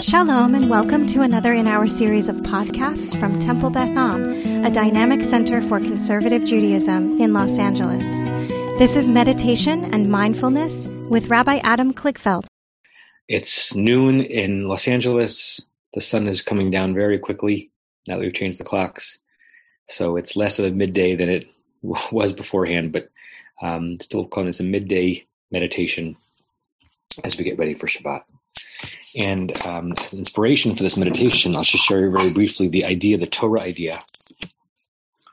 Shalom, and welcome to another in our series of podcasts from Temple Beth Am, a dynamic center for conservative Judaism in Los Angeles. This is Meditation and Mindfulness with Rabbi Adam Kligfeld. It's noon in Los Angeles. The sun is coming down very quickly now that we've changed the clocks. So it's less of a midday than it was beforehand, but um, still calling this a midday meditation as we get ready for Shabbat. And um, as inspiration for this meditation, I'll just share very briefly the idea, the Torah idea,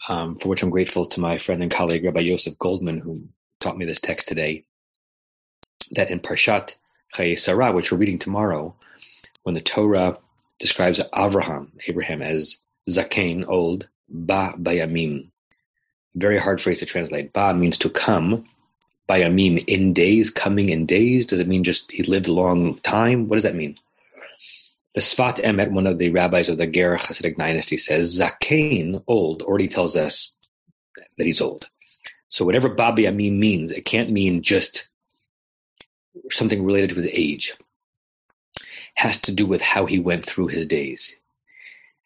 um, for which I'm grateful to my friend and colleague Rabbi Yosef Goldman, who taught me this text today. That in Parshat Chayei Sarah, which we're reading tomorrow, when the Torah describes Abraham, Abraham as Zakein, old, Ba Bayamim. Very hard phrase to translate. Ba means to come, bayamim in days, coming in days? Does it mean just he lived a long time? What does that mean? The Sfat Emet, one of the rabbis of the Ger Hasidic dynasty, says Zakein, old, already tells us that he's old. So whatever Ba Bayamim means, it can't mean just something related to his age. It has to do with how he went through his days.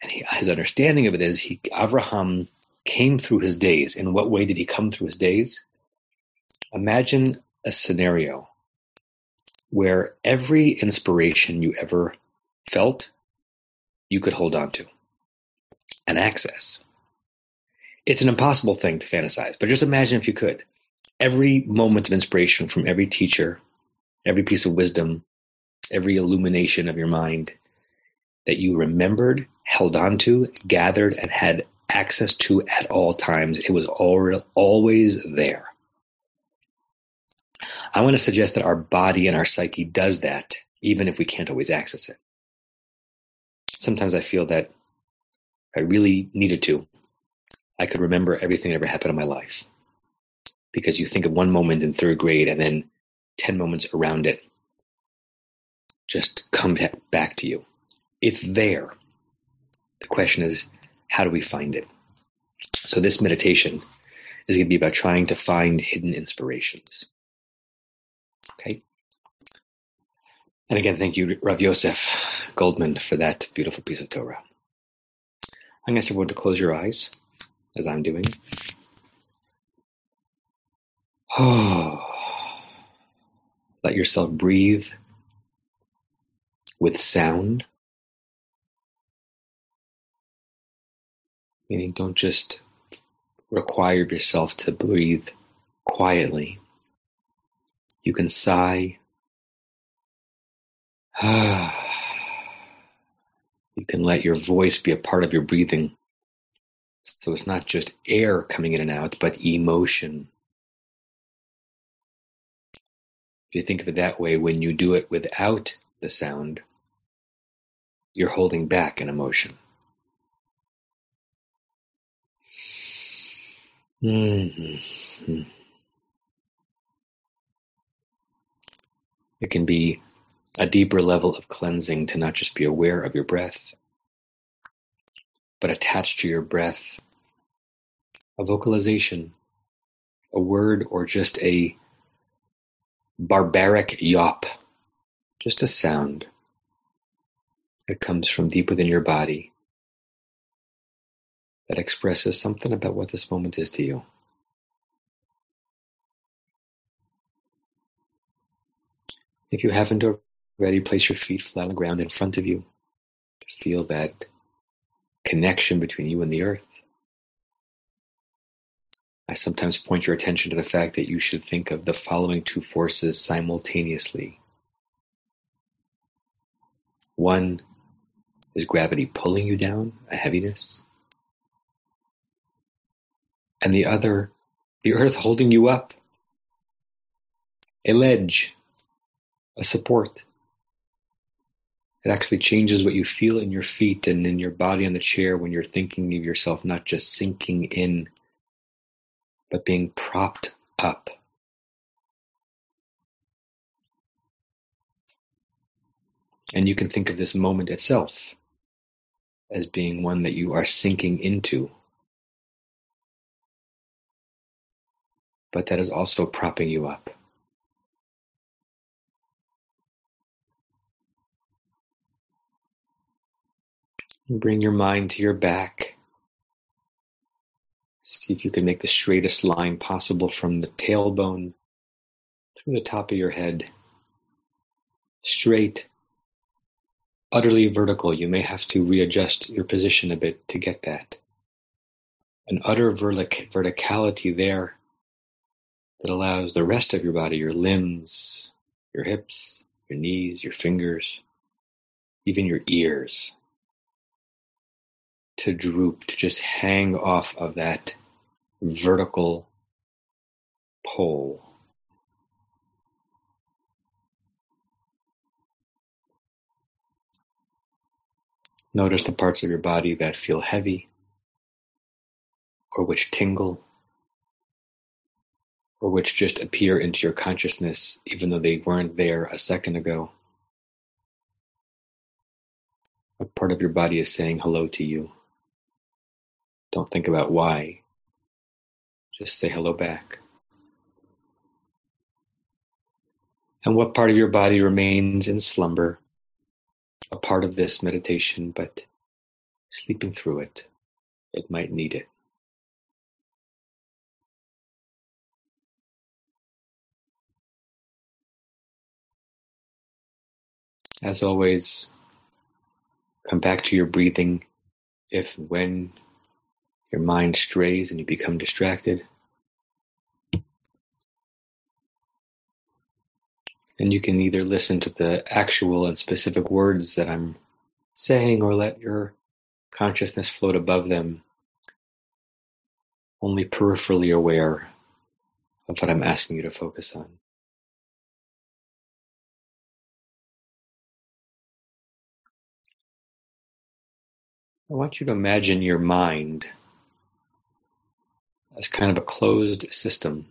And he, his understanding of it is he Avraham came through his days. In what way did he come through his days? Imagine a scenario where every inspiration you ever felt, you could hold on to and access. It's an impossible thing to fantasize, but just imagine if you could. Every moment of inspiration from every teacher, every piece of wisdom, every illumination of your mind that you remembered, held on to, gathered, and had access to at all times, it was always there. I want to suggest that our body and our psyche does that, even if we can't always access it. Sometimes I feel that I really needed to. I could remember everything that ever happened in my life. Because you think of one moment in third grade and then 10 moments around it just come back to you. It's there. The question is, how do we find it? So, this meditation is going to be about trying to find hidden inspirations. Okay. And again, thank you, Rav Yosef Goldman, for that beautiful piece of Torah. I'm going to ask everyone to close your eyes, as I'm doing. Oh, let yourself breathe with sound. Meaning, don't just require yourself to breathe quietly. You can sigh. you can let your voice be a part of your breathing. So it's not just air coming in and out, but emotion. If you think of it that way, when you do it without the sound, you're holding back an emotion. Mm-hmm. It can be a deeper level of cleansing to not just be aware of your breath, but attached to your breath, a vocalization, a word, or just a barbaric yawp, just a sound that comes from deep within your body that expresses something about what this moment is to you. If you haven't already, place your feet flat on the ground in front of you feel that connection between you and the earth. I sometimes point your attention to the fact that you should think of the following two forces simultaneously. One is gravity pulling you down, a heaviness. And the other, the earth holding you up, a ledge, a support. It actually changes what you feel in your feet and in your body on the chair when you're thinking of yourself not just sinking in, but being propped up. And you can think of this moment itself as being one that you are sinking into, but that is also propping you up. Bring your mind to your back. See if you can make the straightest line possible from the tailbone through the top of your head. Straight, utterly vertical. You may have to readjust your position a bit to get that. An utter vertic- verticality there that allows the rest of your body, your limbs, your hips, your knees, your fingers, even your ears, to droop, to just hang off of that vertical pole. Notice the parts of your body that feel heavy or which tingle or which just appear into your consciousness even though they weren't there a second ago. A part of your body is saying hello to you. Don't think about why. Just say hello back. And what part of your body remains in slumber, a part of this meditation, but sleeping through it? It might need it. As always, come back to your breathing if when your mind strays and you become distracted. And you can either listen to the actual and specific words that I'm saying or let your consciousness float above them, only peripherally aware of what I'm asking you to focus on. I want you to imagine your mind as kind of a closed system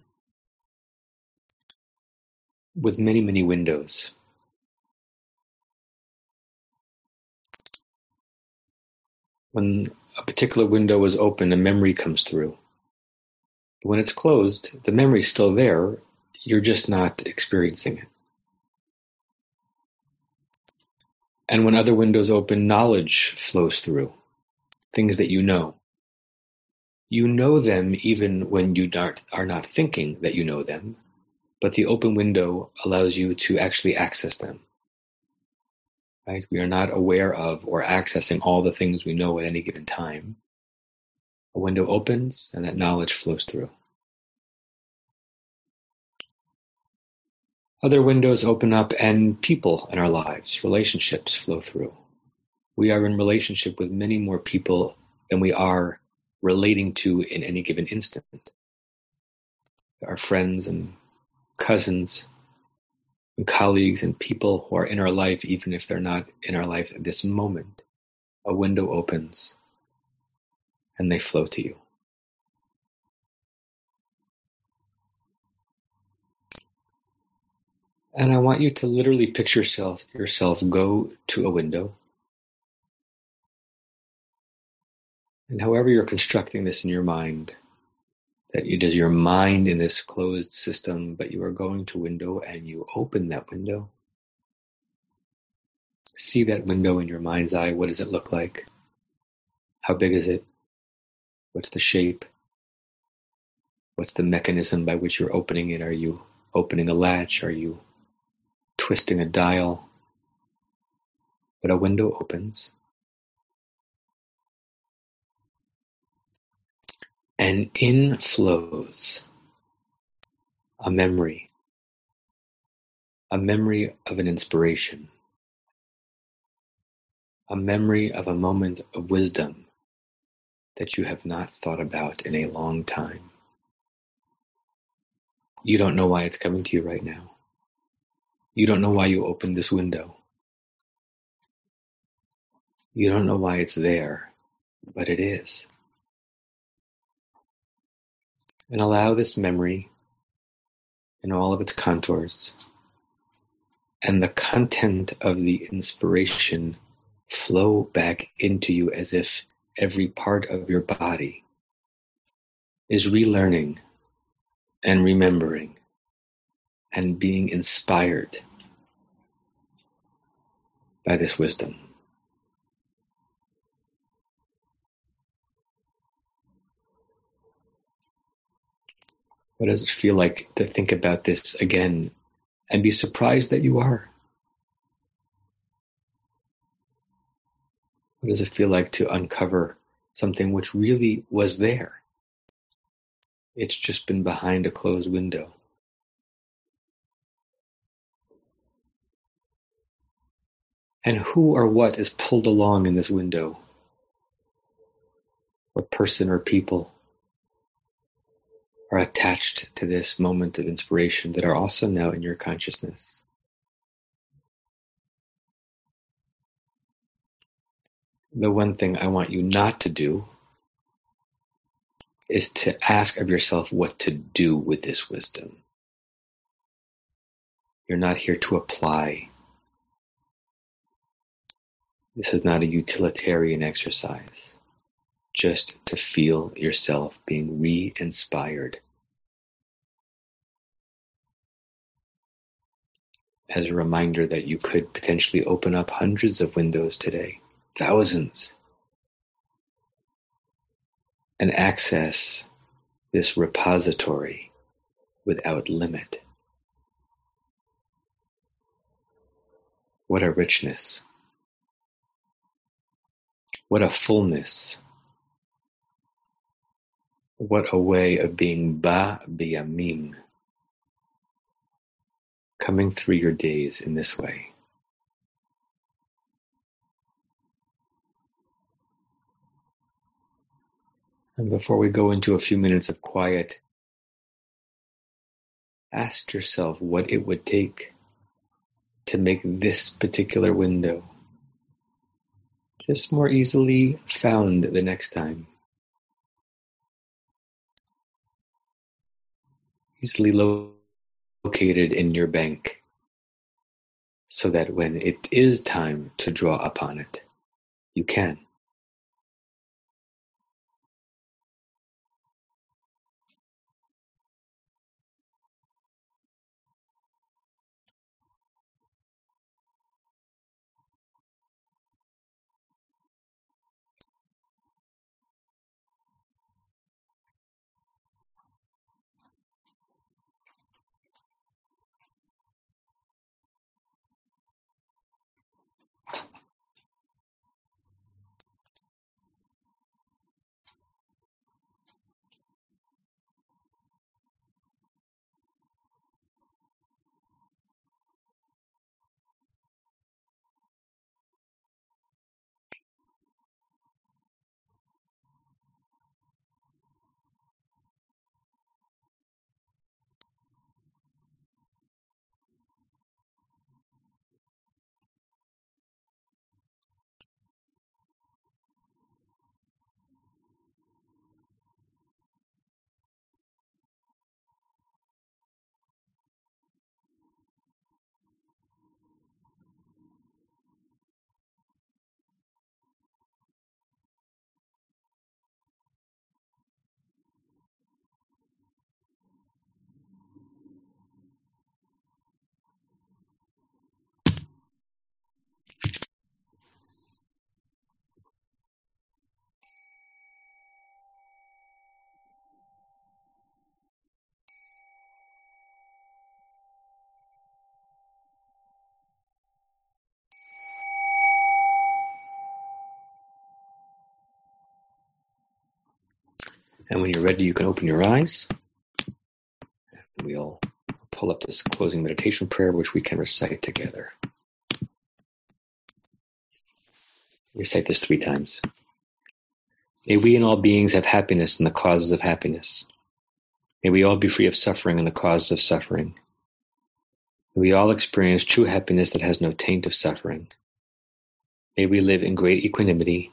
with many, many windows. When a particular window is open, a memory comes through. But When it's closed, the memory's still there, you're just not experiencing it. And when other windows open, knowledge flows through things that you know. You know them even when you are not thinking that you know them, but the open window allows you to actually access them. Right? We are not aware of or accessing all the things we know at any given time. A window opens and that knowledge flows through. Other windows open up and people in our lives, relationships flow through we are in relationship with many more people than we are relating to in any given instant. Our friends and cousins and colleagues and people who are in our life, even if they're not in our life at this moment, a window opens and they flow to you. And I want you to literally picture yourself, yourself go to a window And however you're constructing this in your mind, that it is your mind in this closed system, but you are going to window and you open that window. See that window in your mind's eye. What does it look like? How big is it? What's the shape? What's the mechanism by which you're opening it? Are you opening a latch? Are you twisting a dial? But a window opens And in flows a memory, a memory of an inspiration, a memory of a moment of wisdom that you have not thought about in a long time. You don't know why it's coming to you right now. You don't know why you opened this window. You don't know why it's there, but it is and allow this memory in all of its contours and the content of the inspiration flow back into you as if every part of your body is relearning and remembering and being inspired by this wisdom. What does it feel like to think about this again and be surprised that you are? What does it feel like to uncover something which really was there? It's just been behind a closed window. And who or what is pulled along in this window? What person or people? Are attached to this moment of inspiration that are also now in your consciousness. The one thing I want you not to do is to ask of yourself what to do with this wisdom. You're not here to apply. This is not a utilitarian exercise just to feel yourself being re inspired. As a reminder that you could potentially open up hundreds of windows today, thousands, and access this repository without limit. What a richness. What a fullness what a way of being Ba Biyamim, coming through your days in this way. And before we go into a few minutes of quiet, ask yourself what it would take to make this particular window just more easily found the next time. Easily located in your bank so that when it is time to draw upon it, you can. And when you're ready, you can open your eyes. We'll pull up this closing meditation prayer, which we can recite together. Recite this three times. May we and all beings have happiness in the causes of happiness. May we all be free of suffering in the causes of suffering. May we all experience true happiness that has no taint of suffering. May we live in great equanimity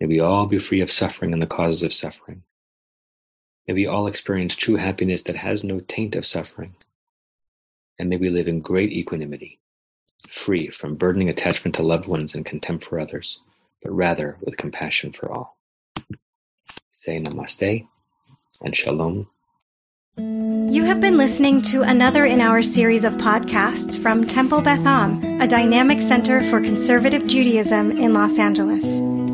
May we all be free of suffering and the causes of suffering. May we all experience true happiness that has no taint of suffering. And may we live in great equanimity, free from burdening attachment to loved ones and contempt for others, but rather with compassion for all. Say namaste and shalom. You have been listening to another in our series of podcasts from Temple Beth Am, a dynamic center for conservative Judaism in Los Angeles.